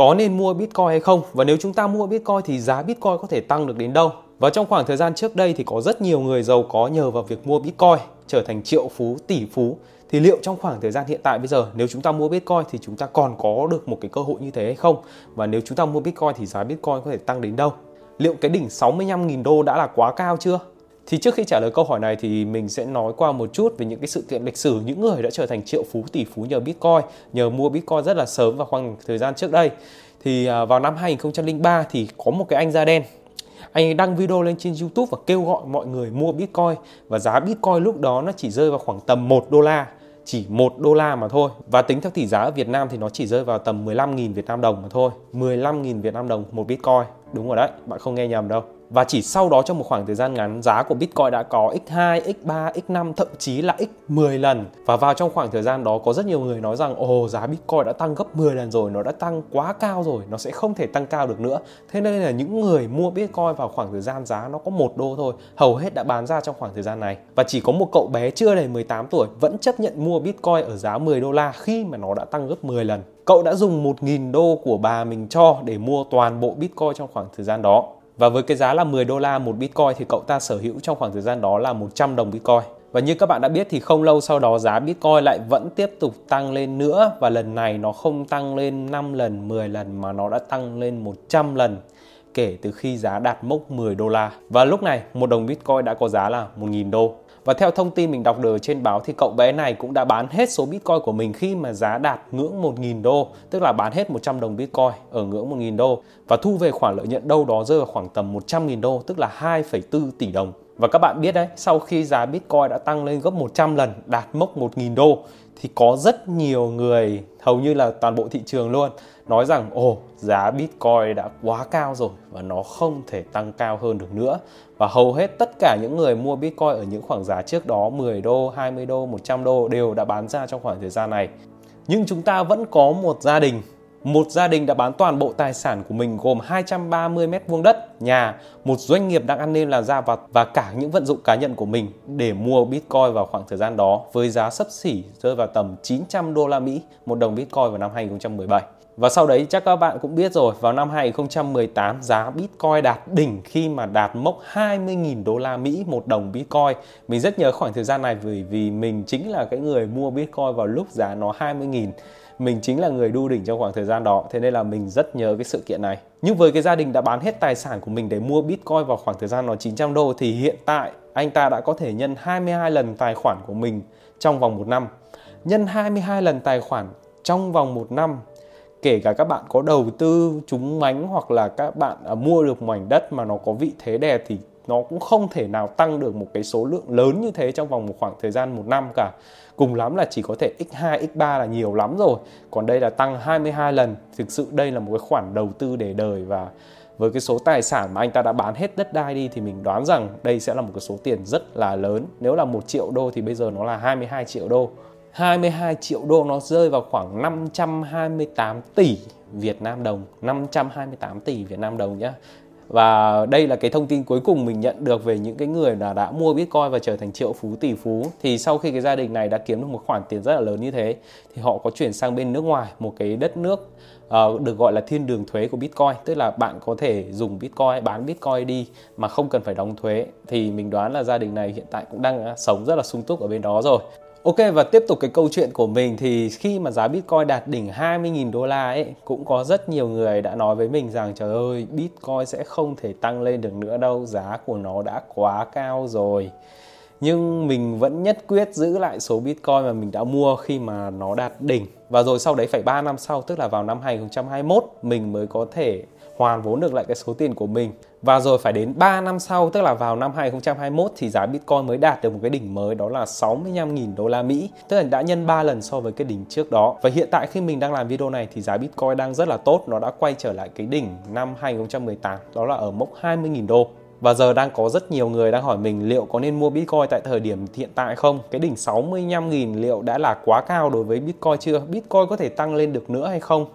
có nên mua Bitcoin hay không và nếu chúng ta mua Bitcoin thì giá Bitcoin có thể tăng được đến đâu. Và trong khoảng thời gian trước đây thì có rất nhiều người giàu có nhờ vào việc mua Bitcoin trở thành triệu phú, tỷ phú. Thì liệu trong khoảng thời gian hiện tại bây giờ nếu chúng ta mua Bitcoin thì chúng ta còn có được một cái cơ hội như thế hay không? Và nếu chúng ta mua Bitcoin thì giá Bitcoin có thể tăng đến đâu? Liệu cái đỉnh 65.000 đô đã là quá cao chưa? Thì trước khi trả lời câu hỏi này thì mình sẽ nói qua một chút về những cái sự kiện lịch sử. Những người đã trở thành triệu phú tỷ phú nhờ Bitcoin, nhờ mua Bitcoin rất là sớm vào khoảng thời gian trước đây. Thì à, vào năm 2003 thì có một cái anh da đen. Anh ấy đăng video lên trên YouTube và kêu gọi mọi người mua Bitcoin. Và giá Bitcoin lúc đó nó chỉ rơi vào khoảng tầm 1 đô la chỉ 1 đô la mà thôi. Và tính theo tỷ giá ở Việt Nam thì nó chỉ rơi vào tầm 15.000 Việt Nam đồng mà thôi. 15.000 Việt Nam đồng một Bitcoin đúng rồi đấy bạn không nghe nhầm đâu. Và chỉ sau đó trong một khoảng thời gian ngắn giá của Bitcoin đã có x2, x3, x5 thậm chí là x10 lần. Và vào trong khoảng thời gian đó có rất nhiều người nói rằng ồ giá Bitcoin đã tăng gấp 10 lần rồi nó đã tăng quá cao rồi nó sẽ không thể tăng cao được nữa. Thế nên là những người mua Bitcoin vào khoảng thời gian giá nó có một đô thôi hầu hết đã bán ra trong khoảng thời gian này. Và chỉ có một cậu bé chưa đầy 18 tuổi vẫn chấp nhận mua Bitcoin ở giá 10 đô la khi mà nó đã tăng gấp 10 lần. Cậu đã dùng 1.000 đô của bà mình cho để mua toàn bộ Bitcoin trong khoảng khoảng thời gian đó và với cái giá là 10 đô la một Bitcoin thì cậu ta sở hữu trong khoảng thời gian đó là 100 đồng Bitcoin. Và như các bạn đã biết thì không lâu sau đó giá Bitcoin lại vẫn tiếp tục tăng lên nữa và lần này nó không tăng lên 5 lần, 10 lần mà nó đã tăng lên 100 lần kể từ khi giá đạt mốc 10 đô la. Và lúc này một đồng Bitcoin đã có giá là 1.000 đô. Và theo thông tin mình đọc được trên báo thì cậu bé này cũng đã bán hết số Bitcoin của mình khi mà giá đạt ngưỡng 1.000 đô, tức là bán hết 100 đồng Bitcoin ở ngưỡng 1.000 đô và thu về khoản lợi nhuận đâu đó rơi vào khoảng tầm 100.000 đô, tức là 2,4 tỷ đồng. Và các bạn biết đấy, sau khi giá Bitcoin đã tăng lên gấp 100 lần, đạt mốc 1.000 đô thì có rất nhiều người, hầu như là toàn bộ thị trường luôn, nói rằng ồ giá Bitcoin đã quá cao rồi và nó không thể tăng cao hơn được nữa. Và hầu hết tất cả những người mua Bitcoin ở những khoảng giá trước đó 10 đô, 20 đô, 100 đô đều đã bán ra trong khoảng thời gian này. Nhưng chúng ta vẫn có một gia đình một gia đình đã bán toàn bộ tài sản của mình gồm 230 mét vuông đất, nhà, một doanh nghiệp đang ăn nên là ra và, và cả những vận dụng cá nhân của mình để mua Bitcoin vào khoảng thời gian đó với giá sấp xỉ rơi vào tầm 900 đô la Mỹ một đồng Bitcoin vào năm 2017. Và sau đấy chắc các bạn cũng biết rồi, vào năm 2018 giá Bitcoin đạt đỉnh khi mà đạt mốc 20.000 đô la Mỹ một đồng Bitcoin. Mình rất nhớ khoảng thời gian này bởi vì mình chính là cái người mua Bitcoin vào lúc giá nó 20.000 mình chính là người đu đỉnh trong khoảng thời gian đó, thế nên là mình rất nhớ cái sự kiện này. Nhưng với cái gia đình đã bán hết tài sản của mình để mua bitcoin vào khoảng thời gian nó 900 đô, thì hiện tại anh ta đã có thể nhân 22 lần tài khoản của mình trong vòng một năm. Nhân 22 lần tài khoản trong vòng một năm, kể cả các bạn có đầu tư trúng mánh hoặc là các bạn à, mua được mảnh đất mà nó có vị thế đẹp thì nó cũng không thể nào tăng được một cái số lượng lớn như thế trong vòng một khoảng thời gian một năm cả. Cùng lắm là chỉ có thể x2 x3 là nhiều lắm rồi. Còn đây là tăng 22 lần. Thực sự đây là một cái khoản đầu tư để đời và với cái số tài sản mà anh ta đã bán hết đất đai đi thì mình đoán rằng đây sẽ là một cái số tiền rất là lớn. Nếu là một triệu đô thì bây giờ nó là 22 triệu đô. 22 triệu đô nó rơi vào khoảng 528 tỷ Việt Nam đồng. 528 tỷ Việt Nam đồng nhá và đây là cái thông tin cuối cùng mình nhận được về những cái người là đã mua Bitcoin và trở thành triệu phú tỷ phú. Thì sau khi cái gia đình này đã kiếm được một khoản tiền rất là lớn như thế thì họ có chuyển sang bên nước ngoài một cái đất nước uh, được gọi là thiên đường thuế của Bitcoin. Tức là bạn có thể dùng Bitcoin bán Bitcoin đi mà không cần phải đóng thuế. Thì mình đoán là gia đình này hiện tại cũng đang ờ, sống rất là sung túc ở bên đó rồi. Ok, và tiếp tục cái câu chuyện của mình thì khi mà giá Bitcoin đạt đỉnh 20.000 đô la ấy, cũng có rất nhiều người đã nói với mình rằng, trời ơi, Bitcoin sẽ không thể tăng lên được nữa đâu, giá của nó đã quá cao rồi. Nhưng mình vẫn nhất quyết giữ lại số Bitcoin mà mình đã mua khi mà nó đạt đỉnh. Và rồi sau đấy phải 3 năm sau, tức là vào năm 2021 mình mới có thể hoàn vốn được lại cái số tiền của mình và rồi phải đến 3 năm sau, tức là vào năm 2021 thì giá Bitcoin mới đạt được một cái đỉnh mới, đó là 65.000 đô la Mỹ tức là đã nhân 3 lần so với cái đỉnh trước đó và hiện tại khi mình đang làm video này thì giá Bitcoin đang rất là tốt, nó đã quay trở lại cái đỉnh năm 2018 đó là ở mốc 20.000 đô và giờ đang có rất nhiều người đang hỏi mình liệu có nên mua Bitcoin tại thời điểm hiện tại không? Cái đỉnh 65.000 liệu đã là quá cao đối với Bitcoin chưa? Bitcoin có thể tăng lên được nữa hay không?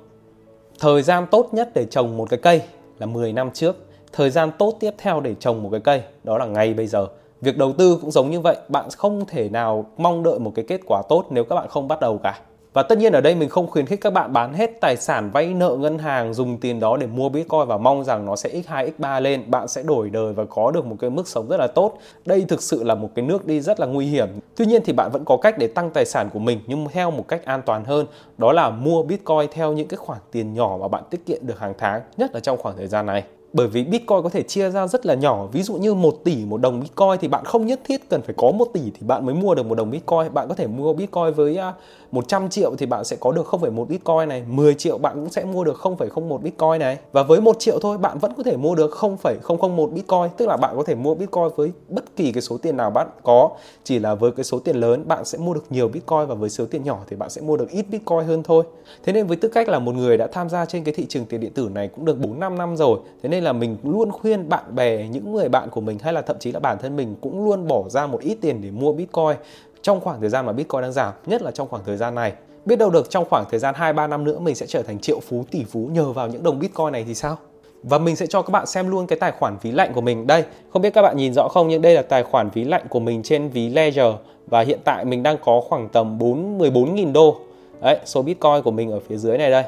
Thời gian tốt nhất để trồng một cái cây là 10 năm trước. Thời gian tốt tiếp theo để trồng một cái cây đó là ngay bây giờ. Việc đầu tư cũng giống như vậy, bạn không thể nào mong đợi một cái kết quả tốt nếu các bạn không bắt đầu cả. Và tất nhiên ở đây mình không khuyến khích các bạn bán hết tài sản vay nợ ngân hàng dùng tiền đó để mua Bitcoin và mong rằng nó sẽ x2 x3 lên, bạn sẽ đổi đời và có được một cái mức sống rất là tốt. Đây thực sự là một cái nước đi rất là nguy hiểm. Tuy nhiên thì bạn vẫn có cách để tăng tài sản của mình nhưng theo một cách an toàn hơn, đó là mua Bitcoin theo những cái khoản tiền nhỏ mà bạn tiết kiệm được hàng tháng, nhất là trong khoảng thời gian này bởi vì Bitcoin có thể chia ra rất là nhỏ. Ví dụ như 1 tỷ một đồng Bitcoin thì bạn không nhất thiết cần phải có 1 tỷ thì bạn mới mua được một đồng Bitcoin. Bạn có thể mua Bitcoin với à, 100 triệu thì bạn sẽ có được 0,1 Bitcoin này. 10 triệu bạn cũng sẽ mua được 0,01 Bitcoin này. Và với 1 triệu thôi bạn vẫn có thể mua được 0,001 Bitcoin. Tức là bạn có thể mua Bitcoin với bất kỳ cái số tiền nào bạn có. Chỉ là với cái số tiền lớn bạn sẽ mua được nhiều Bitcoin và với số tiền nhỏ thì bạn sẽ mua được ít Bitcoin hơn thôi. Thế nên với tư cách là một người đã tham gia trên cái thị trường tiền điện tử này cũng được 4 5 năm rồi. Thế nên là mình luôn khuyên bạn bè những người bạn của mình hay là thậm chí là bản thân mình cũng luôn bỏ ra một ít tiền để mua Bitcoin trong khoảng thời gian mà Bitcoin đang giảm, nhất là trong khoảng thời gian này. Biết đâu được trong khoảng thời gian 2-3 năm nữa mình sẽ trở thành triệu phú tỷ phú nhờ vào những đồng Bitcoin này thì sao? Và mình sẽ cho các bạn xem luôn cái tài khoản ví lạnh của mình. Đây, không biết các bạn nhìn rõ không nhưng đây là tài khoản ví lạnh của mình trên ví Ledger và hiện tại mình đang có khoảng tầm 4 14.000 đô. Đấy, số Bitcoin của mình ở phía dưới này đây.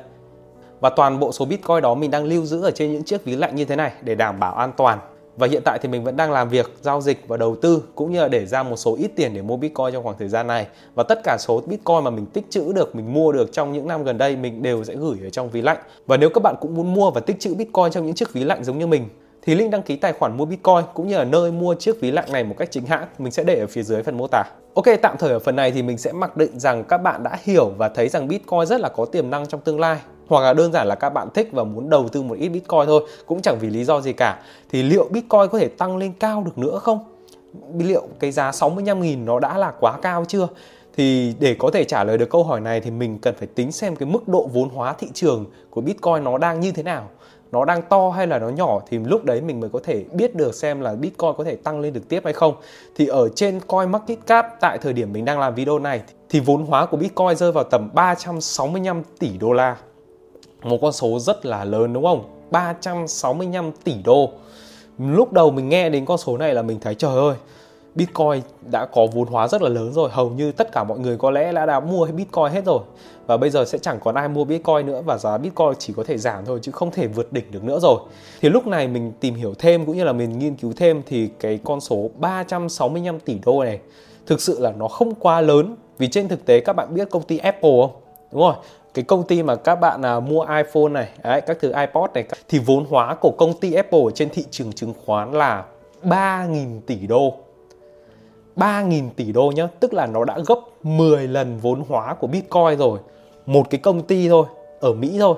Và toàn bộ số Bitcoin đó mình đang lưu giữ ở trên những chiếc ví lạnh như thế này để đảm bảo an toàn. Và hiện tại thì mình vẫn đang làm việc, giao dịch và đầu tư cũng như là để ra một số ít tiền để mua Bitcoin trong khoảng thời gian này. Và tất cả số Bitcoin mà mình tích trữ được, mình mua được trong những năm gần đây mình đều sẽ gửi ở trong ví lạnh. Và nếu các bạn cũng muốn mua và tích trữ Bitcoin trong những chiếc ví lạnh giống như mình thì link đăng ký tài khoản mua Bitcoin cũng như là nơi mua chiếc ví lạnh này một cách chính hãng mình sẽ để ở phía dưới phần mô tả. Ok, tạm thời ở phần này thì mình sẽ mặc định rằng các bạn đã hiểu và thấy rằng Bitcoin rất là có tiềm năng trong tương lai hoặc là đơn giản là các bạn thích và muốn đầu tư một ít Bitcoin thôi, cũng chẳng vì lý do gì cả thì liệu Bitcoin có thể tăng lên cao được nữa không? Liệu cái giá 65.000 nó đã là quá cao chưa? Thì để có thể trả lời được câu hỏi này thì mình cần phải tính xem cái mức độ vốn hóa thị trường của Bitcoin nó đang như thế nào nó đang to hay là nó nhỏ thì lúc đấy mình mới có thể biết được xem là Bitcoin có thể tăng lên được tiếp hay không. Thì ở trên Coin Market Cap tại thời điểm mình đang làm video này thì vốn hóa của Bitcoin rơi vào tầm 365 tỷ đô la. Một con số rất là lớn đúng không? 365 tỷ đô. Lúc đầu mình nghe đến con số này là mình thấy trời ơi, Bitcoin đã có vốn hóa rất là lớn rồi. Hầu như tất cả mọi người có lẽ đã đã mua Bitcoin hết rồi. Và bây giờ sẽ chẳng còn ai mua Bitcoin nữa và giá Bitcoin chỉ có thể giảm thôi chứ không thể vượt đỉnh được nữa rồi. Thì lúc này mình tìm hiểu thêm cũng như là mình nghiên cứu thêm thì cái con số 365 tỷ đô này thực sự là nó không quá lớn. Vì trên thực tế các bạn biết công ty Apple không? Đúng rồi cái công ty mà các bạn à, mua iPhone này đấy, các thứ iPod này thì vốn hóa của công ty Apple trên thị trường chứng khoán là 3.000 tỷ đô. 3.000 tỷ đô nhá Tức là nó đã gấp 10 lần vốn hóa của Bitcoin rồi. Một cái công ty thôi Ở Mỹ thôi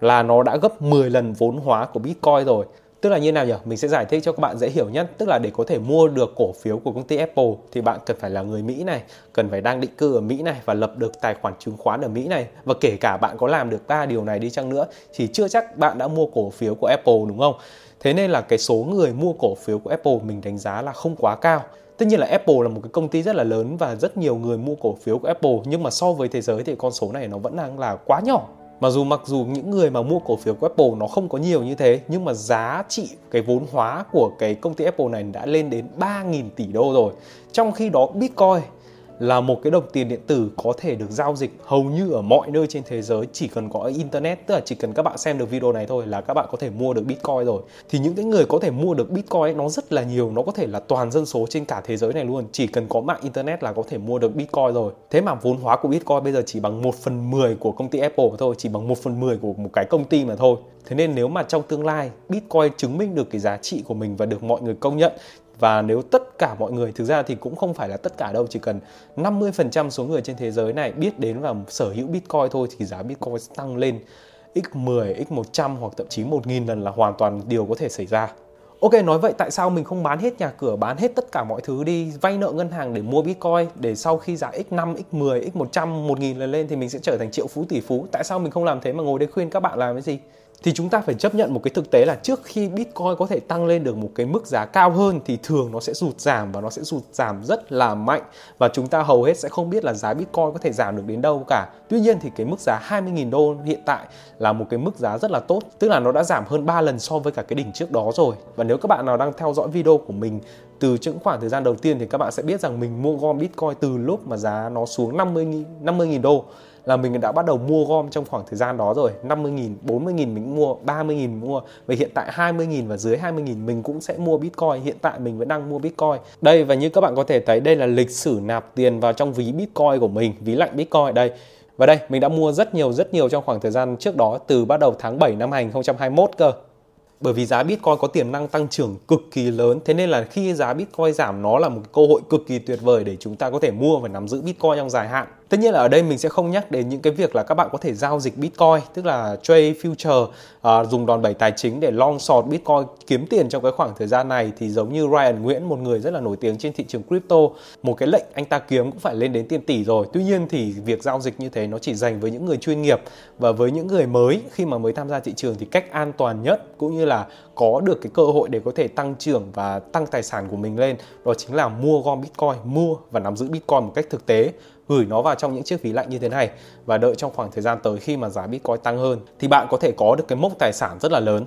Là nó đã gấp 10 lần vốn hóa của Bitcoin rồi. Tức là như nào nhỉ? Mình sẽ giải thích cho các bạn dễ hiểu nhất Tức là để có thể mua được cổ phiếu của công ty Apple Thì bạn cần phải là người Mỹ này, Cần phải đang định cư ở Mỹ này Và lập được tài khoản chứng khoán ở Mỹ này Và kể cả bạn có làm được ba điều này đi chăng nữa Thì chưa chắc bạn đã mua cổ phiếu của Apple, đúng không? Thế nên là cái số người mua cổ phiếu của Apple mình đánh giá là không quá cao Tất nhiên là Apple là một cái công ty rất là lớn và rất nhiều người mua cổ phiếu của Apple, nhưng mà so với thế giới thì con số này nó vẫn đang là quá nhỏ. Mặc dù mặc dù những người mà mua cổ phiếu của Apple nó không có nhiều như thế, nhưng mà giá trị cái vốn hóa của cái công ty Apple này đã lên đến 3.000 tỷ đô rồi. Trong khi đó, Bitcoin là một cái đồng tiền điện tử có thể được giao dịch hầu như ở mọi nơi trên thế giới. Chỉ cần có internet, tức là chỉ cần các bạn xem được video này thôi là các bạn có thể mua được bitcoin rồi. Thì những cái người có thể mua được bitcoin nó rất là nhiều, nó có thể là toàn dân số trên cả thế giới này luôn. Chỉ cần có mạng internet là có thể mua được bitcoin rồi. Thế mà vốn hóa của bitcoin bây giờ chỉ bằng 1 phần 10 của công ty apple thôi, chỉ bằng 1 phần 10 của một cái công ty mà thôi. Thế nên nếu mà trong tương lai bitcoin chứng minh được cái giá trị của mình và được mọi người công nhận và nếu tất cả mọi người thực ra thì cũng không phải là tất cả đâu chỉ cần 50% số người trên thế giới này biết đến và sở hữu Bitcoin thôi thì giá Bitcoin sẽ tăng lên x10, x100 hoặc thậm chí 1000 lần là hoàn toàn điều có thể xảy ra. Ok nói vậy tại sao mình không bán hết nhà cửa, bán hết tất cả mọi thứ đi, vay nợ ngân hàng để mua Bitcoin để sau khi giá x5, x10, x100, 1000 lần lên thì mình sẽ trở thành triệu phú tỷ phú. Tại sao mình không làm thế mà ngồi đây khuyên các bạn làm cái gì? Thì chúng ta phải chấp nhận một cái thực tế là trước khi Bitcoin có thể tăng lên được một cái mức giá cao hơn thì thường nó sẽ rụt giảm và nó sẽ rụt giảm rất là mạnh và chúng ta hầu hết sẽ không biết là giá Bitcoin có thể giảm được đến đâu cả. Tuy nhiên thì cái mức giá 20.000 đô hiện tại là một cái mức giá rất là tốt, tức là nó đã giảm hơn 3 lần so với cả cái đỉnh trước đó rồi. Và nếu các bạn nào đang theo dõi video của mình từ những khoảng thời gian đầu tiên thì các bạn sẽ biết rằng mình mua gom Bitcoin từ lúc mà giá nó xuống 50 50.000 đô là mình đã bắt đầu mua gom trong khoảng thời gian đó rồi. 50.000, 40.000 mình mua 30.000 mình mua. Và hiện tại 20.000 và dưới 20.000 mình cũng sẽ mua Bitcoin. Hiện tại mình vẫn đang mua Bitcoin. Đây và như các bạn có thể thấy đây là lịch sử nạp tiền vào trong ví Bitcoin của mình ví lạnh Bitcoin đây. Và đây mình đã mua rất nhiều rất nhiều trong khoảng thời gian trước đó từ bắt đầu tháng 7 năm 2021 cơ. Bởi vì giá Bitcoin có tiềm năng tăng trưởng cực kỳ lớn. Thế nên là khi giá Bitcoin giảm nó là một cơ hội cực kỳ tuyệt vời để chúng ta có thể mua và nắm giữ Bitcoin trong dài hạn. Tất nhiên là ở đây mình sẽ không nhắc đến những cái việc là các bạn có thể giao dịch Bitcoin, tức là trade future, uh, dùng đòn bẩy tài chính để long short Bitcoin kiếm tiền trong cái khoảng thời gian này. Thì giống như Ryan Nguyễn, một người rất là nổi tiếng trên thị trường crypto, một cái lệnh anh ta kiếm cũng phải lên đến tiền tỷ rồi. Tuy nhiên thì việc giao dịch như thế nó chỉ dành với những người chuyên nghiệp và với những người mới. Khi mà mới tham gia thị trường thì cách an toàn nhất cũng như là có được cái cơ hội để có thể tăng trưởng và tăng tài sản của mình lên đó chính là mua gom Bitcoin, mua và nắm giữ Bitcoin một cách thực tế gửi nó vào trong những chiếc ví lạnh như thế này và đợi trong khoảng thời gian tới khi mà giá Bitcoin tăng hơn thì bạn có thể có được cái mốc tài sản rất là lớn.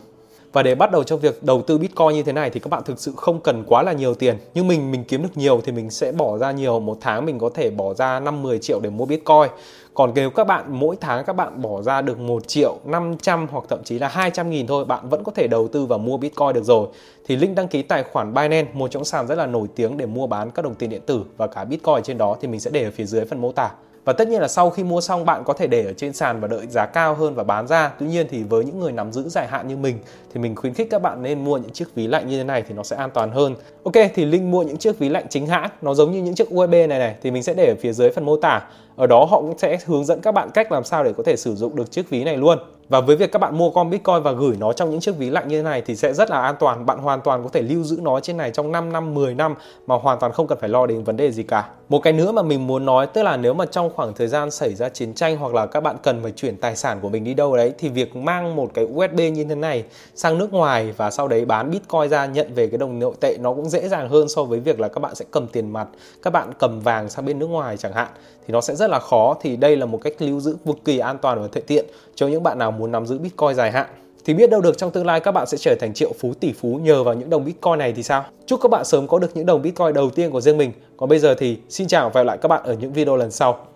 Và để bắt đầu cho việc đầu tư Bitcoin như thế này thì các bạn thực sự không cần quá là nhiều tiền. Nhưng mình mình kiếm được nhiều thì mình sẽ bỏ ra nhiều. Một tháng mình có thể bỏ ra 5-10 triệu để mua Bitcoin. Còn nếu các bạn mỗi tháng các bạn bỏ ra được 1 triệu 500 hoặc thậm chí là 200 nghìn thôi bạn vẫn có thể đầu tư và mua Bitcoin được rồi. Thì link đăng ký tài khoản Binance, một trong sàn rất là nổi tiếng để mua bán các đồng tiền điện tử và cả Bitcoin trên đó thì mình sẽ để ở phía dưới phần mô tả. Và tất nhiên là sau khi mua xong bạn có thể để ở trên sàn và đợi giá cao hơn và bán ra. Tuy nhiên thì với những người nắm giữ dài hạn như mình thì mình khuyến khích các bạn nên mua những chiếc ví lạnh như thế này thì nó sẽ an toàn hơn. Ok thì link mua những chiếc ví lạnh chính hãng nó giống như những chiếc USB này này thì mình sẽ để ở phía dưới phần mô tả. Ở đó họ cũng sẽ hướng dẫn các bạn cách làm sao để có thể sử dụng được chiếc ví này luôn. Và với việc các bạn mua con Bitcoin và gửi nó trong những chiếc ví lạnh như thế này thì sẽ rất là an toàn. Bạn hoàn toàn có thể lưu giữ nó trên này trong 5 năm, 10 năm mà hoàn toàn không cần phải lo đến vấn đề gì cả. Một cái nữa mà mình muốn nói tức là nếu mà trong khoảng thời gian xảy ra chiến tranh hoặc là các bạn cần phải chuyển tài sản của mình đi đâu đấy thì việc mang một cái USB như thế này sang nước ngoài và sau đấy bán Bitcoin ra nhận về cái đồng nội tệ nó cũng dễ dàng hơn so với việc là các bạn sẽ cầm tiền mặt, các bạn cầm vàng sang bên nước ngoài chẳng hạn thì nó sẽ rất là khó thì đây là một cách lưu giữ cực kỳ an toàn và thuận tiện cho những bạn nào muốn nắm giữ Bitcoin dài hạn thì biết đâu được trong tương lai các bạn sẽ trở thành triệu phú tỷ phú nhờ vào những đồng Bitcoin này thì sao? Chúc các bạn sớm có được những đồng Bitcoin đầu tiên của riêng mình. Còn bây giờ thì xin chào và hẹn lại các bạn ở những video lần sau.